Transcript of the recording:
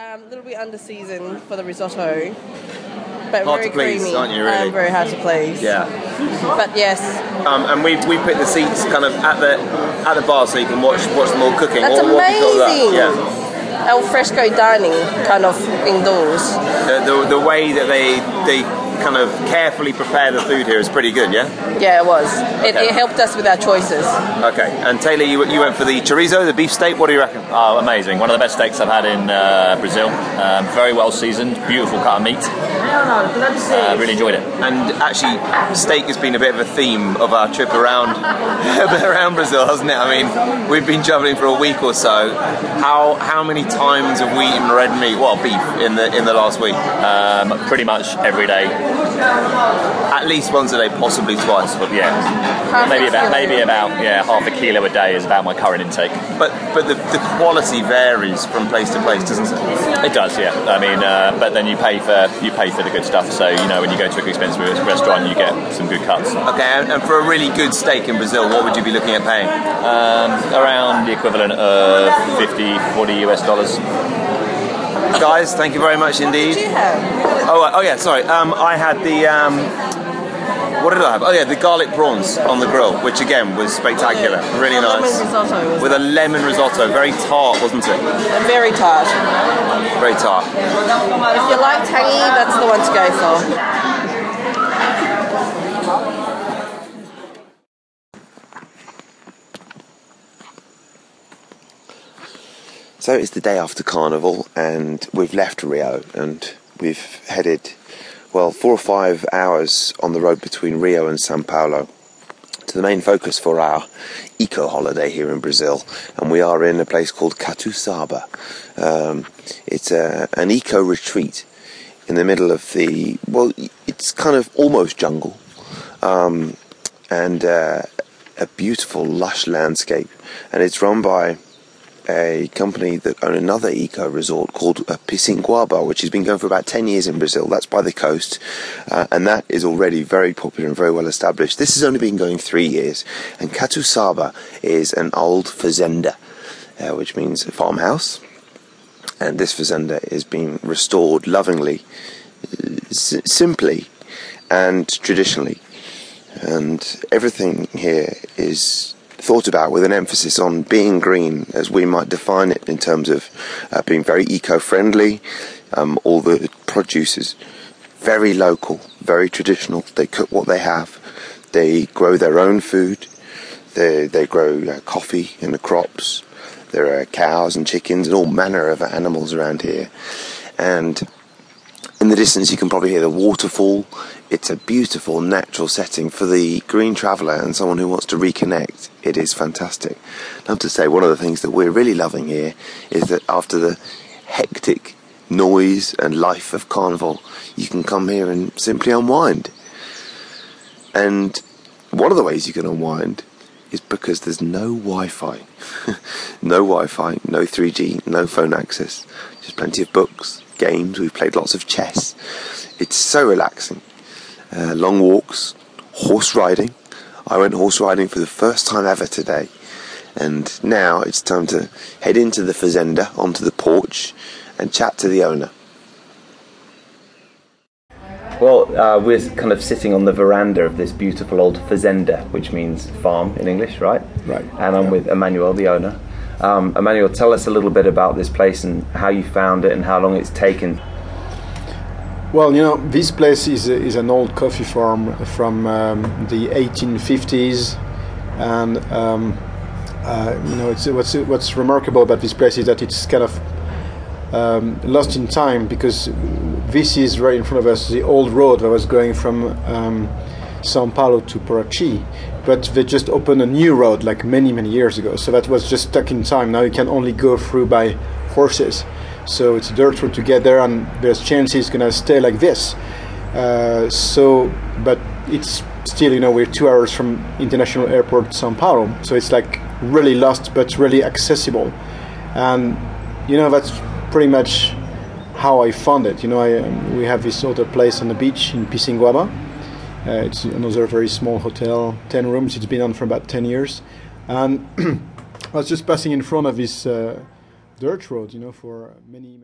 Um, a little bit under season for the risotto, but Hard very to please, creamy. aren't you, really? Um, very hard to please. Yeah. But yes, Um, and we we put the seats kind of at the at the bar so you can watch watch them all cooking. That's what, what do that? amazing. Yeah. al fresco dining kind of indoors. The, the, the way that they they kind of carefully prepare the food here is pretty good. Yeah. Yeah, it was. It, Okay. it helped us with our choices. Okay. And Taylor, you you went for the chorizo, the beef steak. What do you reckon? Oh, amazing. One of the best steaks I've had in uh, Brazil. Um, very well seasoned, beautiful cut of meat. Uh, really enjoyed it. And actually, steak has been a bit of a theme of our trip around around Brazil, hasn't it? I mean, we've been travelling for a week or so. How how many times have we eaten red meat, well, beef, in the in the last week? Um, pretty much every day. At least once a day, possibly twice. But yeah, Half maybe about maybe about yeah half a kilo a day is about my current intake. But but the, the quality varies from place to place, doesn't it? It does, yeah. I mean, uh, but then you pay for you pay for the good stuff. So you know when you go to an expensive restaurant, you get some good cuts. Okay, and, and for a really good steak in Brazil, what would you be looking at paying? Um, around the equivalent of 50, 40 US dollars. Guys, thank you very much indeed. What do you have? Oh, uh, oh yeah, sorry. Um, I had the um, what did I have? Oh yeah, the garlic prawns on the grill, which again was spectacular, really A lemon nice. risotto With a lemon risotto, very tart, wasn't it? very tart. Very tart. If you like tangy, that's the one to go for. So it's the day after Carnival, and we've left Rio, and we've headed, well, four or five hours on the road between Rio and Sao Paulo to the main focus for our eco holiday here in Brazil, and we are in a place called Catuçaba. Um, it's a, an eco retreat in the middle of the well, it's kind of almost jungle, um, and uh, a beautiful lush landscape, and it's run by a company that own another eco resort called uh, Picinguaba, which has been going for about 10 years in Brazil. That's by the coast, uh, and that is already very popular and very well established. This has only been going three years, and Catuçaba is an old fazenda, uh, which means farmhouse, and this fazenda is being restored lovingly, s- simply, and traditionally. And everything here is thought about with an emphasis on being green, as we might define it in terms of uh, being very eco-friendly. Um, all the produce is very local, very traditional. They cook what they have. They grow their own food. They they grow uh, coffee in the crops. There are cows and chickens and all manner of animals around here, and the distance, you can probably hear the waterfall. It's a beautiful natural setting for the green traveller and someone who wants to reconnect. It is fantastic. I have to say, one of the things that we're really loving here is that after the hectic noise and life of Carnival, you can come here and simply unwind. And one of the ways you can unwind is because there's no Wi Fi. no Wi Fi, no 3G, no phone access. Just plenty of books, games. We've played lots of chess. It's so relaxing. Uh, long walks, horse riding. I went horse riding for the first time ever today. And now it's time to head into the fazenda, onto the porch, and chat to the owner. Well, uh, we're kind of sitting on the veranda of this beautiful old fazenda, which means farm in English, right? Right. And I'm with Emmanuel, the owner. Um, Emmanuel, tell us a little bit about this place and how you found it and how long it's taken. Well, you know, this place is, is an old coffee farm from um, the 1850s, and um, uh, you know, what's what's remarkable about this place is that it's kind of um, lost in time because this is right in front of us the old road that was going from um, São Paulo to Paraty, but they just opened a new road like many many years ago. So that was just stuck in time. Now you can only go through by horses. So it's a dirt road to get there, and there's chances it's gonna stay like this. Uh, so, but it's still, you know, we're two hours from international airport São Paulo, so it's like really lost but really accessible, and you know that's pretty much how I found it. You know, I, we have this other place on the beach in Picinguaba. Uh, it's another very small hotel, ten rooms. It's been on for about ten years, and I was just passing in front of this uh, dirt road, you know, for many